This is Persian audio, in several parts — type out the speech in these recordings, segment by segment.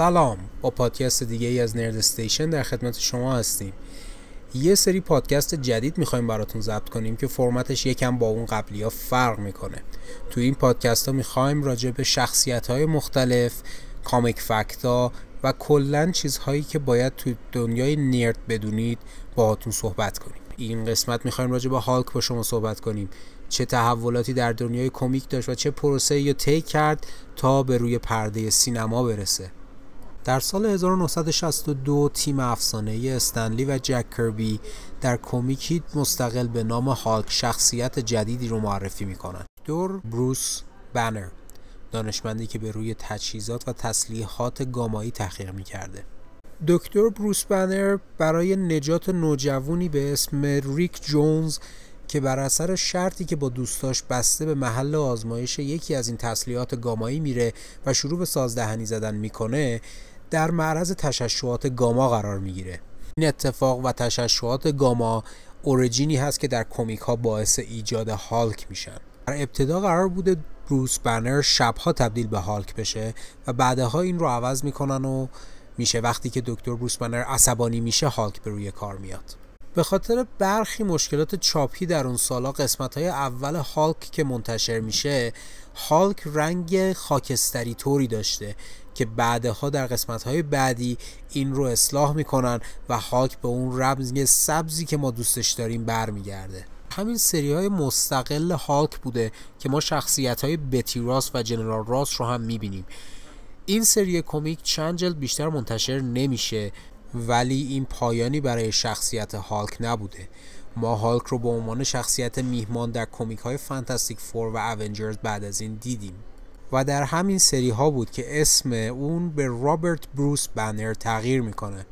سلام. با پادکست دیگه ای از نرد استیشن در خدمت شما هستیم. یه سری پادکست جدید می‌خوایم براتون ضبط کنیم که فرمتش یکم با اون قبلی ها فرق می‌کنه. تو این پادکست ها می‌خوایم راجع به شخصیت های مختلف کامیک فکتا و کلا چیزهایی که باید تو دنیای نرد بدونید باهاتون صحبت کنیم. این قسمت می‌خوایم راجع به هالک با شما صحبت کنیم. چه تحولاتی در دنیای کمیک داشت و چه پروسه یا طی کرد تا به روی پرده سینما برسه. در سال 1962 تیم افسانه استنلی و جک کربی در کمیکی مستقل به نام هالک شخصیت جدیدی رو معرفی می‌کنن دور بروس بنر دانشمندی که به روی تجهیزات و تسلیحات گامایی تحقیق می‌کرده. دکتر بروس بنر برای نجات نوجوانی به اسم ریک جونز که بر اثر شرطی که با دوستاش بسته به محل آزمایش یکی از این تسلیحات گامایی میره و شروع به سازدهنی زدن می‌کنه در معرض تششعات گاما قرار می‌گیره. این اتفاق و تششعات گاما اوریجینی هست که در کمیک ها باعث ایجاد هالک میشن. در ابتدا قرار بوده بروس بنر شبها تبدیل به هالک بشه و بعدها این رو عوض می‌کنن و میشه وقتی که دکتر بروس بنر عصبانی میشه هالک به روی کار میاد. به خاطر برخی مشکلات چاپی در اون سالا قسمت های اول هالک که منتشر میشه هالک رنگ خاکستری طوری داشته که بعدها در قسمت های بعدی این رو اصلاح می‌کنن و هالک به اون رمز سبزی که ما دوستش داریم برمیگرده. همین سری های مستقل هالک بوده که ما شخصیت های بتی راس و جنرال راس رو هم می‌بینیم. این سری کمیک چند جلد بیشتر منتشر نمیشه ولی این پایانی برای شخصیت هالک نبوده. ما هالک رو به عنوان شخصیت میهمان در کمیک های Fantastic Four و Avengers بعد از این دیدیم. و در همین سری ها بود که اسم اون به رابرت بروس بنر تغییر می‌کنه.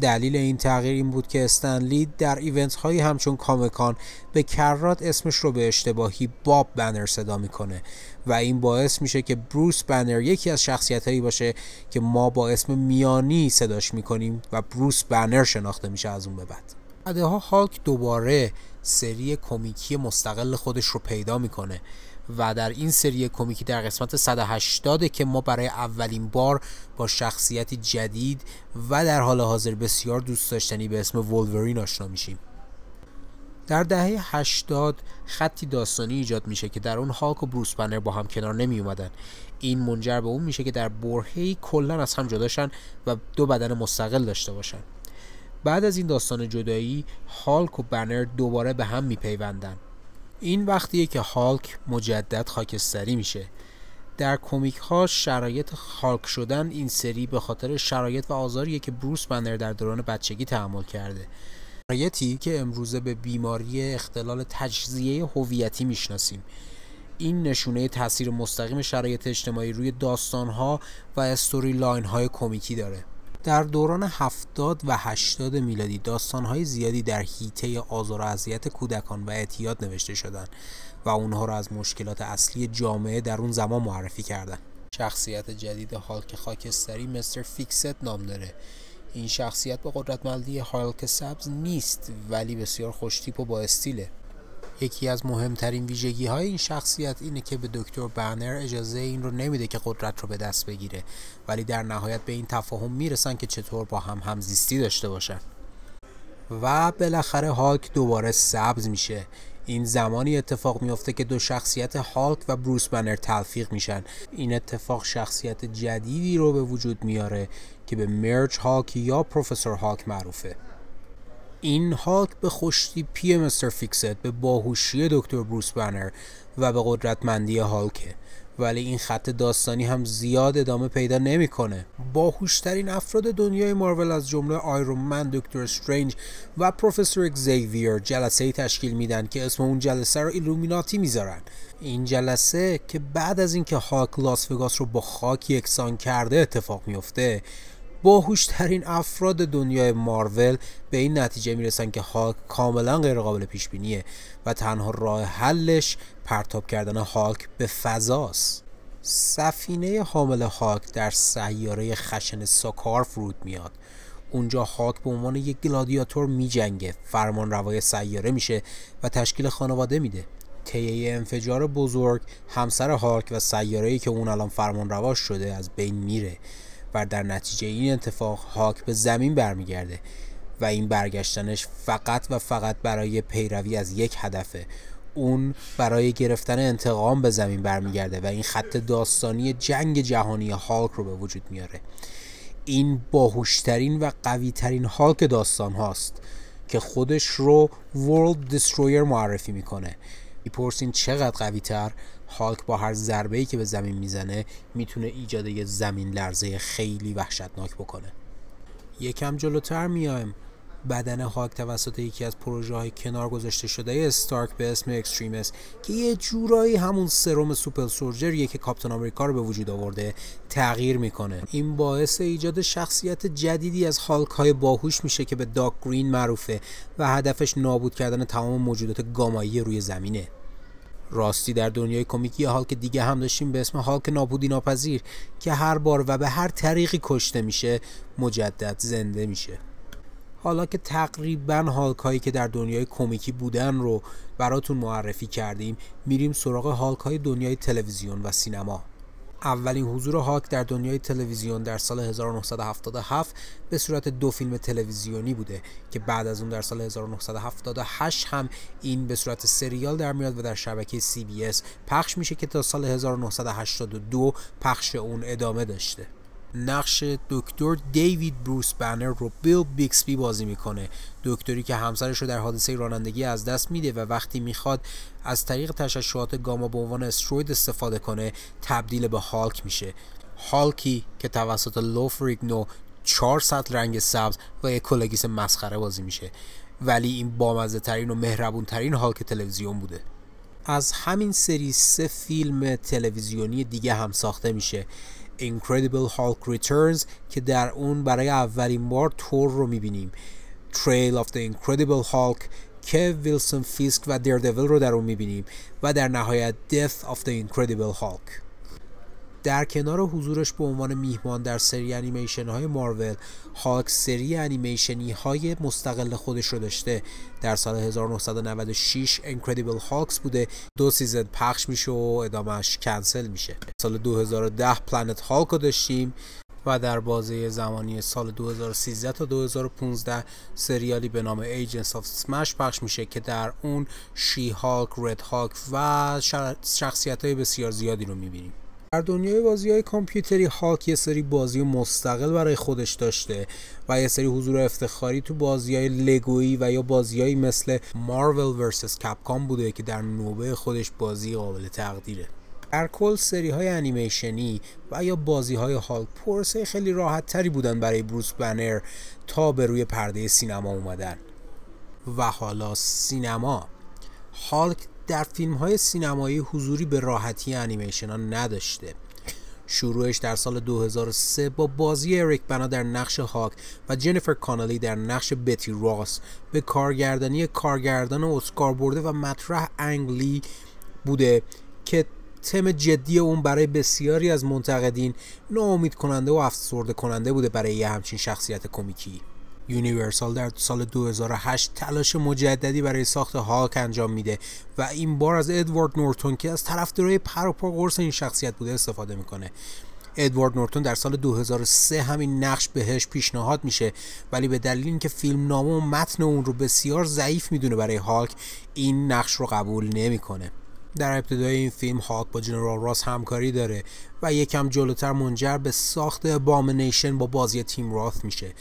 دلیل این تغییر این بود که استن لی در event هایی همچون Comic-Con به کرات اسمش رو به اشتباهی باب بنر صدا می‌کنه و این باعث میشه که بروس بنر یکی از شخصیت هایی باشه که ما با اسم میانی صداش می‌کنیم و بروس بنر شناخته میشه از اون به بعد. بعدها هالک دوباره سری کمیکی مستقل خودش رو پیدا می‌کنه. و در این سری کمیکی در قسمت 180 که ما برای اولین بار با شخصیتی جدید و در حال حاضر بسیار دوست داشتنی به اسم ولورین آشنا میشیم. در دهه 80 خطی داستانی ایجاد میشه که در اون هاک و بروس بنر با هم کنار نمی اومدن. این منجر به اون میشه که در برهه‌ای کلا از هم جداشن و دو بدن مستقل داشته باشن. بعد از این داستان جدایی هالک و بنر دوباره به هم میپیوندن. این وقتیه که هالک مجدد خاکستری میشه. در کمیک ها شرایط هالک شدن این سری به خاطر شرایط و آزاریه که بروس بنر در دوران بچگی تحمل کرده. شرایطی که امروزه به بیماری اختلال تجزیه هویتی می‌شناسیم. این نشونه تاثیر مستقیم شرایط اجتماعی روی داستان ها و storyline های کمیکی داره. در دوران 70 و 80 میلادی داستانهای زیادی در حیطه آزار و اذیت کودکان و اعتیاد نوشته شدند و اونها را از مشکلات اصلی جامعه در اون زمان معرفی کردند. شخصیت جدید هالک خاکستری Mr. Fixit نام داره این شخصیت به قدرتمندی هالک سبز نیست ولی بسیار خوشتیپ و با استایله یکی از مهمترین ویژگی های این شخصیت اینه که به دکتر بنر اجازه این رو نمیده که قدرت رو به دست بگیره. ولی در نهایت به این تفاهم می‌رسن که چطور با هم همزیستی داشته باشن. و بالاخره هالک دوباره سبز میشه. این زمانی اتفاق میافته که دو شخصیت هالک و بروس بنر تلفیق میشن. این اتفاق شخصیت جدیدی رو به وجود میاره که به Merged Hulk یا پروفسور هالک معروفه. این هالک به خوشتیپی Mr. Fixit به باهوشی دکتر بروس بنر و به قدرتمندی هالکه ولی این خط داستانی هم زیاد ادامه پیدا نمی‌کنه. باهوشترین افراد دنیای مارول از جمله آیرون من، دکتر استرنج و پروفسور اگزیویر جلسه تشکیل میدن که اسم اون جلسه رو Illuminati می‌ذارن. این جلسه که بعد از اینکه هالک لاس وگاس رو با خاک یکسان کرده اتفاق میفته باهوشترین افراد دنیای مارول به این نتیجه می‌رسن که هالک کاملا غیر قابل پیش بینیه و تنها راه حلش پرتاب کردن هاک به فضاست. سفینه حامل هاک در سیاره خشن ساکار فرود میاد. اونجا هاک به عنوان یک گلادیاتور میجنگه فرمان روای سیاره میشه و تشکیل خانواده میده. طی انفجار بزرگ همسر هاک و سیاره‌ای که اون الان فرمان رواش شده از بین میره. و در نتیجه این اتفاق هاک به زمین برمیگرده و این برگشتنش فقط و فقط برای پیروی از یک هدفه. اون برای گرفتن انتقام به زمین برمیگرده و این خط داستانی جنگ جهانی هالک رو به وجود میاره. این باهوشترین و قویترین هالک داستان هاست که خودش رو World Destroyer معرفی می‌کنه. می‌پرسین چقدر قوی تر هالک با هر ضربه که به زمین می‌زنه می‌تونه ایجاد یه زمین لرزه خیلی وحشتناک بکنه. یکم جلوتر میایم. بدن هالک توسط یکی از پروژه های کنار گذاشته شده استارک به اسم Extremis که یه جورایی همون serum super soldier یه که کاپتان آمریکا رو به وجود آورده تغییر می‌کنه. این باعث ایجاد شخصیت جدیدی از هالک های باهوش میشه که به Doc Green معروفه و هدفش نابود کردن تمام موجودات گامایی روی زمینه. راستی در دنیای کمیکی هالک دیگه هم داشتیم به اسم هالک نابودی ناپذیر که هر بار و به هر طریقی کشته میشه مجدد زنده میشه. حالا که تقریبا هالک هایی که در دنیای کمیکی بودن رو براتون معرفی کردیم میریم سراغ هالک های دنیای تلویزیون و سینما. اولین حضور هاک در دنیای تلویزیون در سال 1977 به صورت دو فیلم تلویزیونی بوده که بعد از اون در سال 1978 هم این به صورت سریال در میاد و در شبکه CBS پخش میشه که تا سال 1982 پخش اون ادامه داشته. نقش دکتر دیوید بروس بنر رو بیل بیکسبی بازی می‌کنه. دکتری که همسرش رو در حادثه رانندگی از دست میده و وقتی می‌خواد از طریق تشعشعات گاما به عنوان استروید استفاده کنه تبدیل به هالک میشه. هالکی که توسط لوفریگنو 400 رنگ سبز و یک کلاه گیس مسخره بازی میشه. ولی این بامزه ترین و مهربون ترین هالک تلویزیون بوده. از همین سری سه فیلم تلویزیونی دیگه هم ساخته میشه. Incredible Hulk Returns که در اون برای اولین بار ثور رو می‌بینیم. Trial of the Incredible Hulk که ویلسون فیسک و دیردویل رو در اون می‌بینیم و در نهایت Death of the Incredible Hulk. در کنار حضورش به عنوان میهمان در سری انیمیشن های مارول هالک سری انیمیشنی های مستقل خودش رو داشته. در سال 1996 Incredible Hulk بوده. دو season پخش میشه و ادامهش کنسل میشه. سال 2010 Planet Hulk رو داشتیم و در بازه زمانی سال 2013 تا 2015 سریالی به نام Agents of S.M.A.S.H. پخش میشه که در اون She-Hulk، Red Hulk و شخصیت های بسیار زیادی رو می‌بینیم. در دنیای بازی های کامپیوتری هالک یه سری بازی مستقل برای خودش داشته و یه سری حضور افتخاری تو بازی های لگویی و یا بازی مثل مارول ورسس کپکام بوده که در نوبه خودش بازی قابل تقدیره. در کل سری های انیمیشنی و یا بازی های هالک پرسه خیلی راحت تری بودن برای بروس بنر تا به روی پرده سینما اومدن. و حالا سینما. هالک در فیلم های سینمایی حضوری به راحتی انیمیشن ها نداشته. شروعش در سال 2003 با بازی اریک بنا در نقش هالک و جنیفر کانالی در نقش بتی راس. به کارگردانی کارگردان اسکار برده و مطرح انگ لی بوده که تم جدی اون برای بسیاری از منتقدین ناامید کننده و افسرده کننده بوده برای یه همچین شخصیت کمیکی. یونیورسال در سال 2008 تلاش مجددی برای ساخت هالک انجام میده و این بار از ادوارد نورتون که از طرفدارای پر و قرص این شخصیت بوده استفاده می‌کنه. ادوارد نورتون در سال 2003 همین نقش بهش پیشنهاد میشه ولی به دلیل اینکه فیلم نامه و متن اون رو بسیار ضعیف می‌دونه برای هاک این نقش رو قبول نمی‌کنه. در ابتدای این فیلم هاک با جنرال راس همکاری داره و یکم جلوتر منجر به ساخت بامنیشن با بازی تیم راث میشه.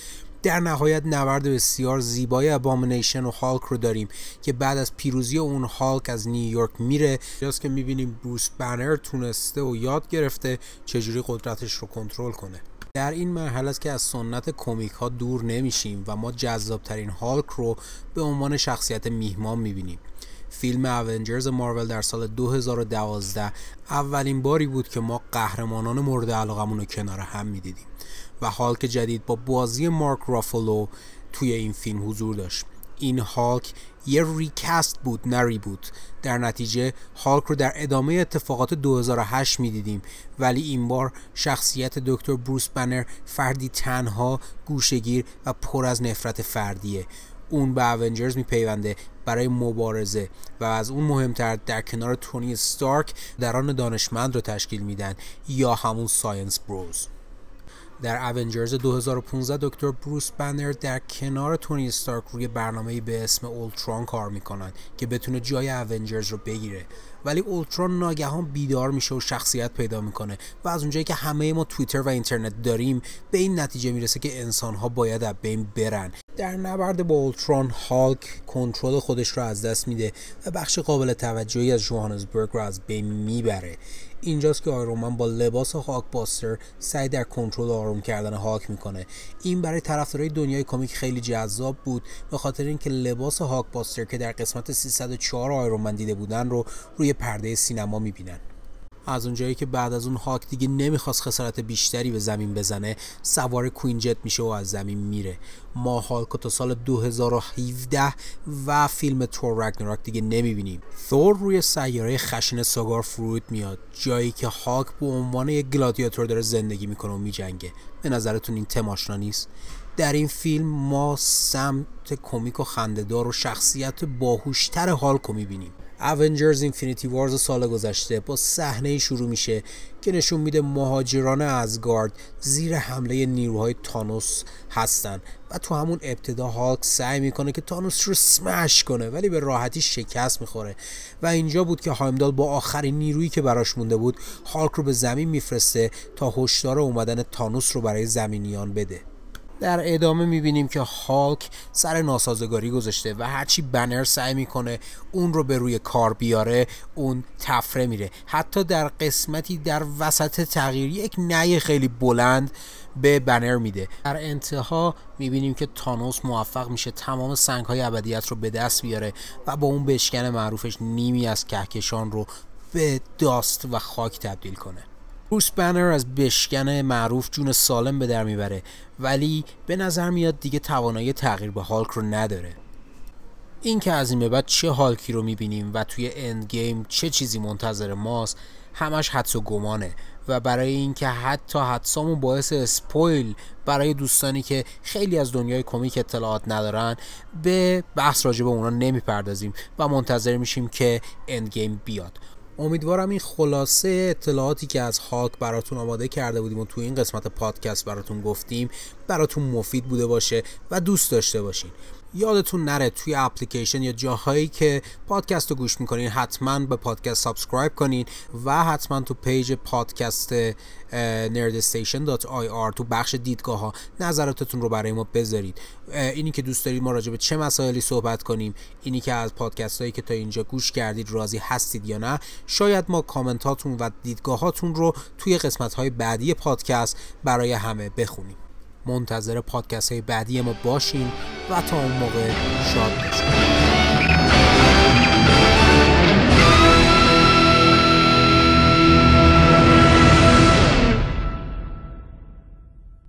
در نهایت نبرد بسیار زیبای ابامنیشن و هالک رو داریم که بعد از پیروزی اون هالک از نیویورک میره. جاست که می‌بینیم بروس بنر تونسته و یاد گرفته چجوری قدرتش رو کنترل کنه. در این مرحله است که از سنت کمیک ها دور نمیشیم و ما جذابترین هالک رو به عنوان شخصیت میهمان می‌بینیم. فیلم اونجرز مارول در سال 2012 اولین باری بود که ما قهرمانان مورد علاقمون رو کنار هم می‌دیدیم. و هالک جدید با بازی مارک رافالو توی این فیلم حضور داشت. این هالک یه recast بود نه reboot در نتیجه هالک رو در ادامه اتفاقات 2008 می‌دیدیم. ولی این بار شخصیت دکتر بروس بنر فردی تنها گوشه‌گیر و پر از نفرت فردیه. اون به Avengers میپیونده برای مبارزه و از اون مهمتر در کنار تونی استارک برادران دانشمند رو تشکیل میدن یا همون Science Bros. در اونجرز 2015 دکتر بروس بنر در کنار تونی استارک روی برنامه به اسم اولتران کار می‌کنن که بتونه جای اونجرز رو بگیره. ولی اولتران ناگهان بیدار میشه و شخصیت پیدا می‌کنه و از اونجایی که همه ما توییتر و اینترنت داریم به این نتیجه می‌رسه که انسان ها باید از بین برن. در نبرد با اولتران هالک کنترل خودش رو از دست میده و بخش قابل توجهی از جوهانسبرگ رو از بین می‌بره. اینجاست که آیرومن با لباس هاک باستر سعی در کنترل آروم کردن هاک می‌کنه. این برای طرفدارای دنیای کمیک خیلی جذاب بود. به خاطر اینکه لباس هاک باستر که در قسمت 304 آیرومن دیده بودن رو روی پرده سینما می‌بینن. از اونجایی که بعد از اون هاک دیگه نمی‌خواست خسارت بیشتری به زمین بزنه سوار کوین جت میشه و از زمین میره. ما هالک تا سال 2017 و فیلم تور رگناراک دیگه نمی‌بینیم. ثور روی سیاره خشن ساگار فرود میاد جایی که هاک به عنوان یک گلادیاتور داره زندگی می‌کنه و میجنگه. به نظرتون این تماشنا نیست؟ در این فیلم ما سمت کمیک و خندهدار و شخصیت باهوشتر هالک رو می‌بینیم. اونجرز اینفینیتی وارز سال گذشته با صحنه شروع میشه که نشون میده مهاجران ازگارد زیر حمله نیروهای تانوس هستن و تو همون ابتدا هالک سعی می‌کنه که تانوس رو سمش کنه ولی به راحتی شکست می‌خوره. و اینجا بود که هایمدال با آخرین نیرویی که براش مونده بود هالک رو به زمین میفرسته تا هشدار اومدن تانوس رو برای زمینیان بده. در ادامه می‌بینیم که هالک سر ناسازگاری گذاشته و هرچی بنر سعی می‌کنه اون رو به روی کار بیاره اون تفره میره. حتی در قسمتی در وسط تغییر یک نی خیلی بلند به بنر میده. در انتها می‌بینیم که تانوس موفق میشه تمام سنگ های ابدیت رو به دست بیاره و با اون بشکن معروفش نیمی از کهکشان رو به داست و خاک تبدیل کنه. بروس بنر از بشکن معروف جون سالم به در می‌بره ولی به نظر میاد دیگه توانایی تغییر به هالک رو نداره. این که از این به بعد چه هالکی رو می‌بینیم و توی اند گیم چه چیزی منتظر ماست همش حدس و گمانه و برای اینکه حتی حدسامون باعث اسپویل برای دوستانی که خیلی از دنیای کمیک اطلاعات ندارن به بحث راجع به اونا نمی‌پردازیم و منتظر میشیم که Endgame بیاد. امیدوارم این خلاصه اطلاعاتی که از هالک براتون آماده کرده بودیم و تو این قسمت پادکست براتون گفتیم براتون مفید بوده باشه و دوست داشته باشین. یادتون نره توی اپلیکیشن یا جاهایی که پادکست رو گوش می‌کنین حتما به پادکست subscribe کنین و حتما تو پیج پادکست nerdstation.ir تو بخش دیدگاه ها نظراتتون رو برای ما بذارید. اینی که دوست دارید ما راجع به چه مسائلی صحبت کنیم اینی که از پادکست هایی که تا اینجا گوش کردید راضی هستید یا نه شاید ما کامنت هاتون و دیدگاه هاتون رو توی قسمت های بعدی پادکست برای همه بخونیم. منتظر پادکست های بعدی ما باشین و تا اون موقع شاد باشین.